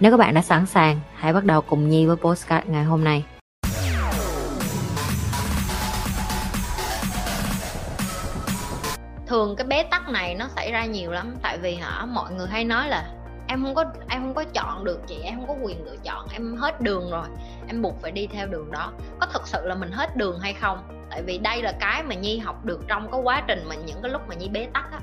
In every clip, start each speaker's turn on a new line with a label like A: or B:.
A: Nếu các bạn đã sẵn sàng, hãy bắt đầu cùng Nhi với postcard ngày hôm nay.
B: thường cái bế tắc này nó xảy ra nhiều lắm tại vì hả mọi người hay nói là em không có em không có chọn được chị em không có quyền lựa chọn em hết đường rồi em buộc phải đi theo đường đó. Có thực sự là mình hết đường hay không? Tại vì đây là cái mà nhi học được trong cái quá trình mà những cái lúc mà nhi bế tắc á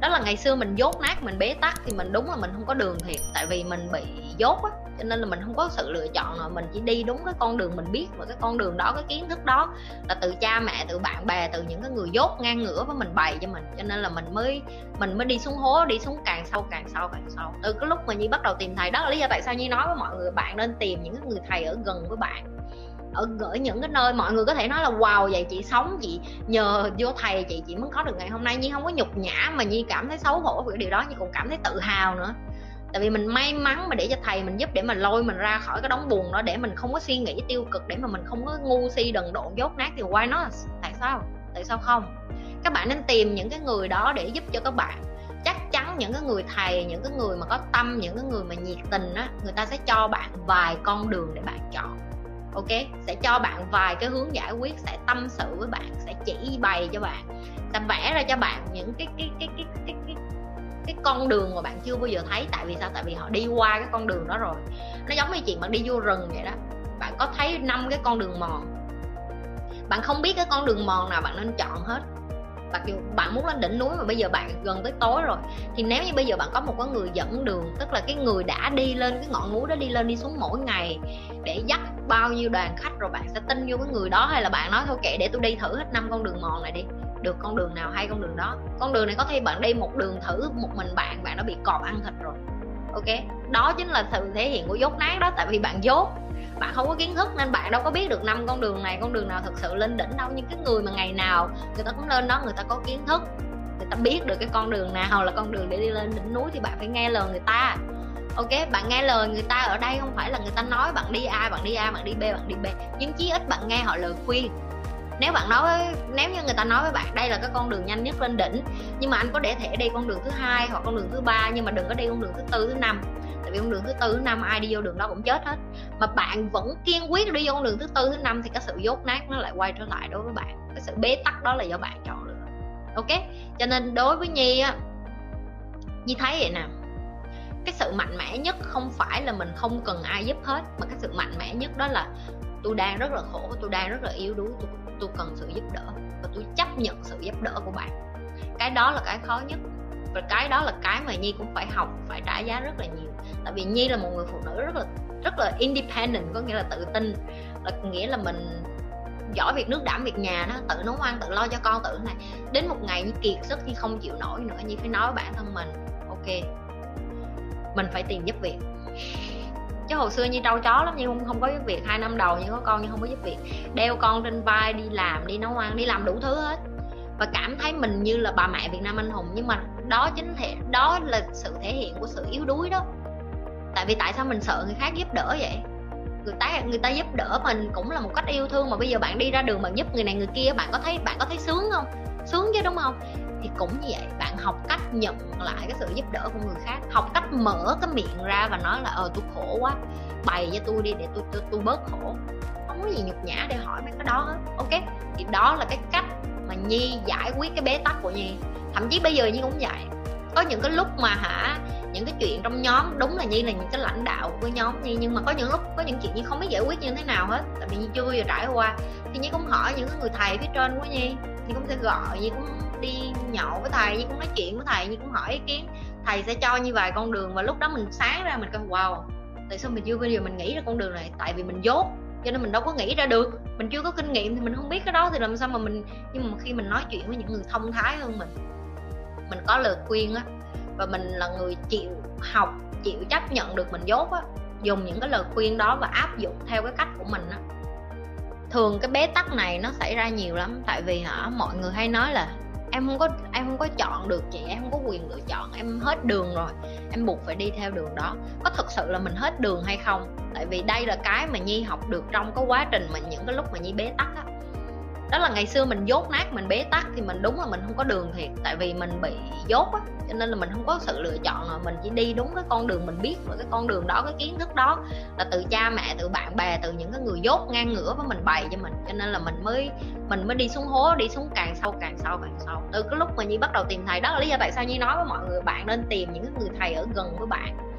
B: đó là ngày xưa mình dốt nát, mình bế tắc thì mình đúng là mình không có đường thiệt. Tại vì mình bị dốt á, cho nên là mình không có sự lựa chọn rồi mình chỉ đi đúng cái con đường mình biết và cái con đường đó, cái kiến thức đó là từ cha mẹ, từ bạn bè, từ những cái người dốt ngang ngửa với mình bày cho mình. Cho nên là mình mới mình mới đi xuống hố, đi xuống càng sâu càng sâu càng sâu. Từ cái lúc mà nhi bắt đầu tìm thầy, đó là lý do tại sao nhi nói với mọi người, bạn nên tìm những cái người thầy ở gần với bạn ở gửi những cái nơi mọi người có thể nói là, wow, vậy chị sống, chị nhờ vô thầy, chị chị mới có được ngày hôm nay. Nhi không có nhục nhã mà nhi cảm thấy xấu hổ về điều đó, nhi cũng cảm thấy tự hào nữa. Tại vì mình may mắn mà để cho thầy mình giúp để mà lôi mình ra khỏi cái đống buồn đó, để mình không có suy nghĩ tiêu cực, để mà mình không có ngu si, đần độn, dốt nát thì quay nó tại sao? Tại sao không? Các bạn nên tìm những cái người đó để giúp cho các bạn. Chắc chắn những cái người thầy, những cái người mà có tâm, những cái người mà nhiệt tình á, người ta sẽ cho bạn vài con đường để bạn chọn ok? Sẽ cho bạn vài cái hướng giải quyết sẽ tâm sự với bạn sẽ chỉ bày cho bạn sẽ vẽ ra cho bạn những cái cái cái cái cái cái, cái con đường mà bạn chưa bao giờ thấy. Tại vì sao? Tại vì họ đi qua cái con đường đó rồi. Nó giống như chuyện bạn đi vô rừng vậy đó. Bạn có thấy năm cái con đường mòn? Bạn không biết cái con đường mòn nào bạn nên chọn hết. Mặc dù bạn muốn lên đỉnh núi mà bây giờ bạn gần tới tối rồi. Thì nếu như bây giờ bạn có một cái người dẫn đường tức là cái người đã đi lên cái ngọn núi đó đi lên đi xuống mỗi ngày để dắt bao nhiêu đoàn khách rồi bạn sẽ tin vô cái người đó hay là bạn nói thôi kệ, để tôi đi thử hết năm con đường mòn này đi. Được con đường nào hay con đường đó. Con đường này có thể bạn đi một đường thử một mình bạn bạn đã bị cọp ăn thịt rồi. Ok? Đó chính là sự thể hiện của dốt nát đó, tại vì bạn dốt. Bạn không có kiến thức nên bạn đâu có biết được năm con đường này, con đường nào thực sự lên đỉnh đâu. Nhưng cái người mà ngày nào người ta cũng lên đó, người ta có kiến thức, người ta biết được cái con đường nào là con đường để đi lên đỉnh núi thì bạn phải nghe lời người ta ok, bạn nghe lời người ta ở đây không phải là người ta nói bạn đi a, bạn đi a, bạn đi b, bạn đi b. Nhưng chí ít bạn nghe họ lời khuyên. Nếu bạn nói nếu như người ta nói với bạn, đây là cái con đường nhanh nhất lên đỉnh, nhưng mà anh có để thể đi con đường thứ hai hoặc con đường thứ ba, nhưng mà đừng có đi con đường thứ tư, thứ năm. Tại vì con đường thứ tư, thứ năm ai đi vô đường đó cũng chết hết. Mà bạn vẫn kiên quyết đi vô con đường thứ tư, thứ năm thì cái sự dốt nát nó lại quay trở lại đối với bạn. Cái sự bế tắc đó là do bạn chọn lựa. Ok? Cho nên đối với nhi á, nhi thấy vậy nè cái sự mạnh mẽ nhất không phải là mình không cần ai giúp hết mà cái sự mạnh mẽ nhất đó là tôi đang rất là khổ tôi đang rất là yếu đuối tôi, tôi cần sự giúp đỡ và tôi chấp nhận sự giúp đỡ của bạn. Cái đó là cái khó nhất. Và cái đó là cái mà nhi cũng phải học phải trả giá rất là nhiều. Tại vì nhi là một người phụ nữ rất là rất là independent có nghĩa là tự tin. Là nghĩa là mình giỏi việc nước đảm việc nhà đó tự nấu ăn tự lo cho con tự này. Đến một ngày như kiệt sức như không chịu nổi nữa như phải nói với bản thân mình ok mình phải tìm giúp việc. Chứ hồi xưa như trâu chó lắm nhưng không không có giúp việc. Hai năm đầu nhưng có con nhưng không có giúp việc. Đeo con trên vai đi làm, đi nấu ăn, đi làm đủ thứ hết. Và cảm thấy mình như là bà mẹ Việt Nam anh hùng. Nhưng mà đó chính thể, đó là sự thể hiện của sự yếu đuối đó. Tại vì tại sao mình sợ người khác giúp đỡ vậy? Người ta người ta giúp đỡ mình cũng là một cách yêu thương. Mà bây giờ bạn đi ra đường bạn giúp người này người kia, bạn có thấy, bạn có thấy sướng không? Sướng chứ đúng không? Thì cũng như vậy bạn học cách nhận lại cái sự giúp đỡ của người khác học cách mở cái miệng ra và nói là ờ tôi khổ quá bày cho tôi đi để tôi tôi, tôi bớt khổ. Không có gì nhục nhã để hỏi mấy cái đó hết. Ok thì đó là cái cách mà nhi giải quyết cái bế tắc của nhi. Thậm chí bây giờ nhi cũng vậy. Có những cái lúc mà hả những cái chuyện trong nhóm đúng là nhi là những cái lãnh đạo của nhóm nhi nhưng mà có những lúc có những chuyện nhi không biết giải quyết như thế nào hết tại vì nhi chưa bao giờ trải qua. Thì nhi cũng hỏi những cái người thầy phía trên của nhi nhi cũng sẽ gọi, nhi cũng đi nhậu với thầy, nhi cũng nói chuyện với thầy, nhi cũng hỏi ý kiến. Thầy sẽ cho như vài con đường và lúc đó mình sáng ra mình coi wow, tại sao mình chưa bao giờ mình nghĩ ra con đường này? Tại vì mình dốt, cho nên mình đâu có nghĩ ra được. Mình chưa có kinh nghiệm thì mình không biết cái đó thì làm sao mà mình nhưng mà khi mình nói chuyện với những người thông thái hơn mình mình có lời khuyên á, và mình là người chịu học, chịu chấp nhận được mình dốt á, dùng những cái lời khuyên đó và áp dụng theo cái cách của mình á thường cái bế tắc này nó xảy ra nhiều lắm, tại vì hả, mọi người hay nói là em không có, em không có chọn được chị, em không có quyền lựa chọn, em hết đường rồi, em buộc phải đi theo đường đó. Có thực sự là mình hết đường hay không? Tại vì đây là cái mà nhi học được trong cái quá trình mà những cái lúc mà nhi bế tắc á đó là ngày xưa mình dốt nát, mình bế tắc thì mình đúng là mình không có đường thiệt. Tại vì mình bị dốt á, cho nên là mình không có sự lựa chọn rồi mình chỉ đi đúng cái con đường mình biết và cái con đường đó, cái kiến thức đó là từ cha mẹ, từ bạn bè, từ những cái người dốt ngang ngửa với mình bày cho mình. Cho nên là mình mới mình mới đi xuống hố, đi xuống càng sâu càng sâu càng sâu. Từ cái lúc mà nhi bắt đầu tìm thầy, đó là lý do tại sao nhi nói với mọi người, bạn nên tìm những cái người thầy ở gần với bạn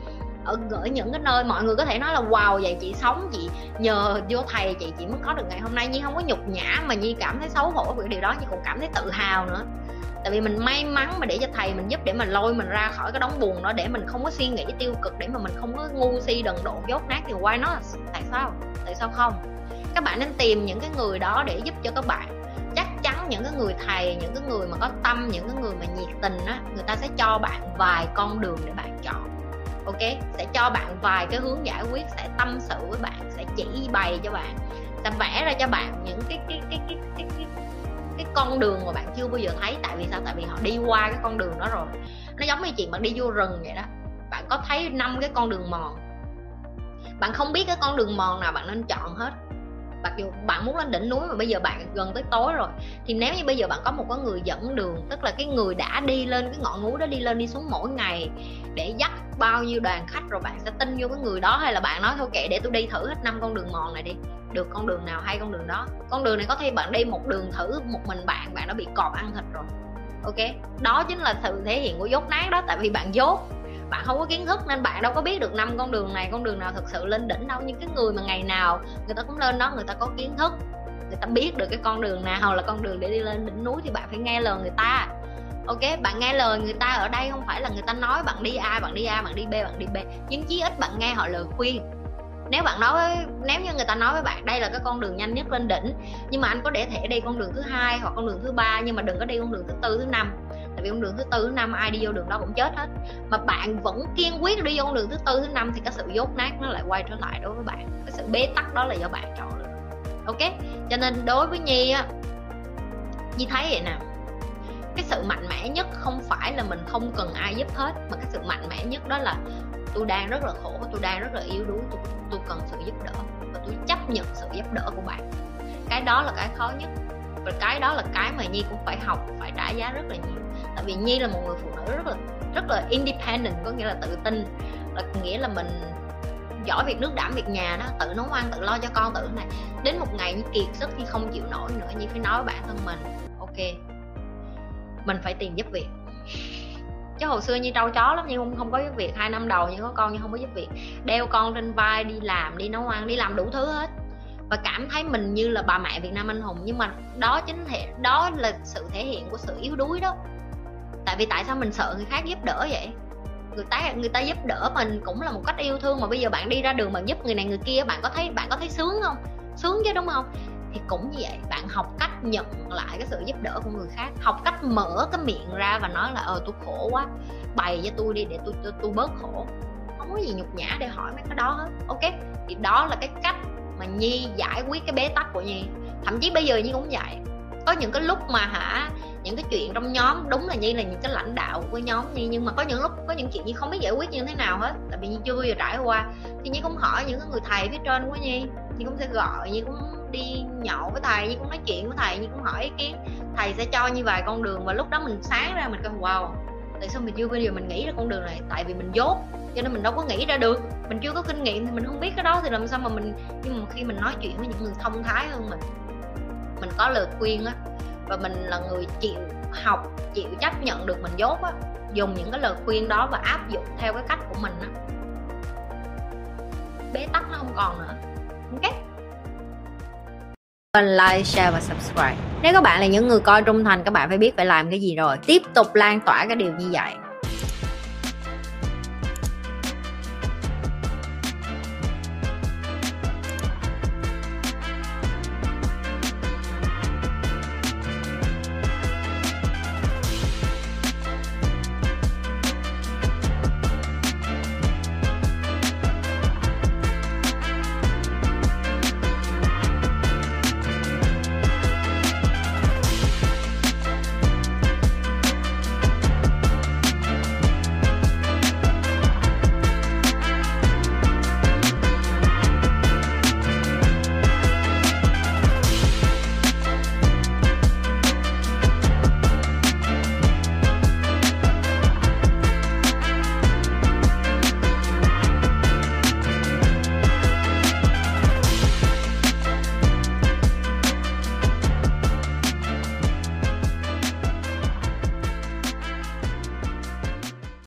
B: ở những cái nơi mọi người có thể nói là, wow, vậy chị sống, chị nhờ vô thầy, chị chị mới có được ngày hôm nay. Nhi không có nhục nhã mà nhi cảm thấy xấu hổ vì điều đó, nhi còn cảm thấy tự hào nữa. Tại vì mình may mắn mà để cho thầy mình giúp để mình lôi mình ra khỏi cái đống buồn đó để mình không có suy nghĩ tiêu cực, để mà mình không có ngu si, đần độn, dốt nát thì quay nó tại sao? Tại sao không? Các bạn nên tìm những cái người đó để giúp cho các bạn. Chắc chắn những cái người thầy, những cái người mà có tâm, những cái người mà nhiệt tình á, người ta sẽ cho bạn vài con đường để bạn chọn ok? Sẽ cho bạn vài cái hướng giải quyết sẽ tâm sự với bạn sẽ chỉ bày cho bạn sẽ vẽ ra cho bạn những cái cái cái cái cái, cái, cái con đường mà bạn chưa bao giờ thấy. Tại vì sao? Tại vì họ đi qua cái con đường đó rồi. Nó giống như chuyện bạn đi vô rừng vậy đó. Bạn có thấy năm cái con đường mòn? Bạn không biết cái con đường mòn nào bạn nên chọn hết mặc dù bạn muốn lên đỉnh núi mà bây giờ bạn gần tới tối rồi, thì nếu như bây giờ bạn có một cái người dẫn đường, tức là cái người đã đi lên cái ngọn núi đó, đi lên đi xuống mỗi ngày để dắt bao nhiêu đoàn khách rồi bạn sẽ tin vô cái người đó, hay là bạn nói, thôi kệ, để tôi đi thử hết năm con đường mòn này đi. Được, con đường nào hay con đường đó. Con đường này có thể bạn đi một đường thử một mình bạn bạn đã bị cọp ăn thịt rồi. Ok? Đó chính là sự thể hiện của dốt nát đó, tại vì bạn dốt bạn không có kiến thức nên bạn đâu có biết được năm con đường này, con đường nào thực sự lên đỉnh đâu. Nhưng cái người mà ngày nào người ta cũng lên đó, người ta có kiến thức, người ta biết được cái con đường nào là con đường để đi lên đỉnh núi thì bạn phải nghe lời người ta. Ok, bạn nghe lời người ta ở đây không phải là người ta nói bạn đi a, bạn đi a, bạn đi b, bạn đi b. Nhưng chí ít bạn nghe họ lời khuyên. Nếu bạn nói nếu như người ta nói với bạn đây là cái con đường nhanh nhất lên đỉnh, nhưng mà anh có để thể đi con đường thứ hai hoặc con đường thứ ba, nhưng mà đừng có đi con đường thứ tư, thứ năm tại vì con đường thứ tư thứ năm ai đi vô đường đó cũng chết hết. Mà bạn vẫn kiên quyết đi vô con đường thứ tư thứ năm thì cái sự dốt nát nó lại quay trở lại đối với bạn. Cái sự bế tắc đó là do bạn chọn được ok? Cho nên đối với nhi á nhi thấy vậy nè. Cái sự mạnh mẽ nhất không phải là mình không cần ai giúp hết mà cái sự mạnh mẽ nhất đó là tôi đang rất là khổ tôi đang rất là yếu đuối tôi, tôi cần sự giúp đỡ và tôi chấp nhận sự giúp đỡ của bạn. Cái đó là cái khó nhất. Và cái đó là cái mà nhi cũng phải học phải trả giá rất là nhiều tại vì nhi là một người phụ nữ rất là rất là independent, có nghĩa là tự tin. Là nghĩa là mình giỏi việc nước đảm việc nhà đó, tự nấu ăn, tự lo cho con, tự này. Đến một ngày như kiệt sức thì không chịu nổi nữa như phải nói với bản thân mình, ok, mình phải tìm giúp việc. Chứ hồi xưa như trâu chó lắm nhưng không không có giúp việc. Hai năm đầu nhưng có con nhưng không có giúp việc. Đeo con trên vai, đi làm, đi nấu ăn, đi làm đủ thứ hết. Và cảm thấy mình như là bà mẹ Việt Nam anh hùng. Nhưng mà đó chính thể, đó là sự thể hiện của sự yếu đuối đó tại vì tại sao mình sợ người khác giúp đỡ vậy? Người ta người ta giúp đỡ mình cũng là một cách yêu thương mà bây giờ bạn đi ra đường bạn giúp người này người kia bạn có thấy bạn có thấy sướng không? Sướng chứ đúng không? Thì cũng như vậy bạn học cách nhận lại cái sự giúp đỡ của người khác học cách mở cái miệng ra và nói là ờ tôi khổ quá bày cho tôi đi để tôi tôi, tôi bớt khổ. Không có gì nhục nhã để hỏi mấy cái đó hết. Ok thì đó là cái cách mà nhi giải quyết cái bế tắc của nhi. Thậm chí bây giờ nhi cũng vậy có những cái lúc mà hả, những cái chuyện trong nhóm đúng là nhi là những cái lãnh đạo của nhóm nhi nhưng mà có những lúc, có những chuyện nhi không biết giải quyết như thế nào hết, tại vì nhi chưa bao giờ trải qua. Thì nhi cũng hỏi những cái người thầy phía trên của nhi nhi cũng sẽ gọi, nhi cũng đi nhậu với thầy, nhi cũng nói chuyện với thầy, nhi cũng hỏi ý kiến. Thầy sẽ cho như vài con đường và lúc đó mình sáng ra mình coi wow, tại sao mình chưa bao giờ mình nghĩ ra con đường này? Tại vì mình dốt, cho nên mình đâu có nghĩ ra được. Mình chưa có kinh nghiệm thì mình không biết cái đó thì làm sao mà mình nhưng mà khi mình nói chuyện với những người thông thái hơn mình mình có lời khuyên á và mình là người chịu học chịu chấp nhận được mình dốt á dùng những cái lời khuyên đó và áp dụng theo cái cách của mình á bế tắc nó không còn nữa ok like, share và subscribe. Nếu các bạn là những người coi trung thành, các bạn phải biết phải làm cái gì rồi. Tiếp tục lan tỏa cái điều như vậy.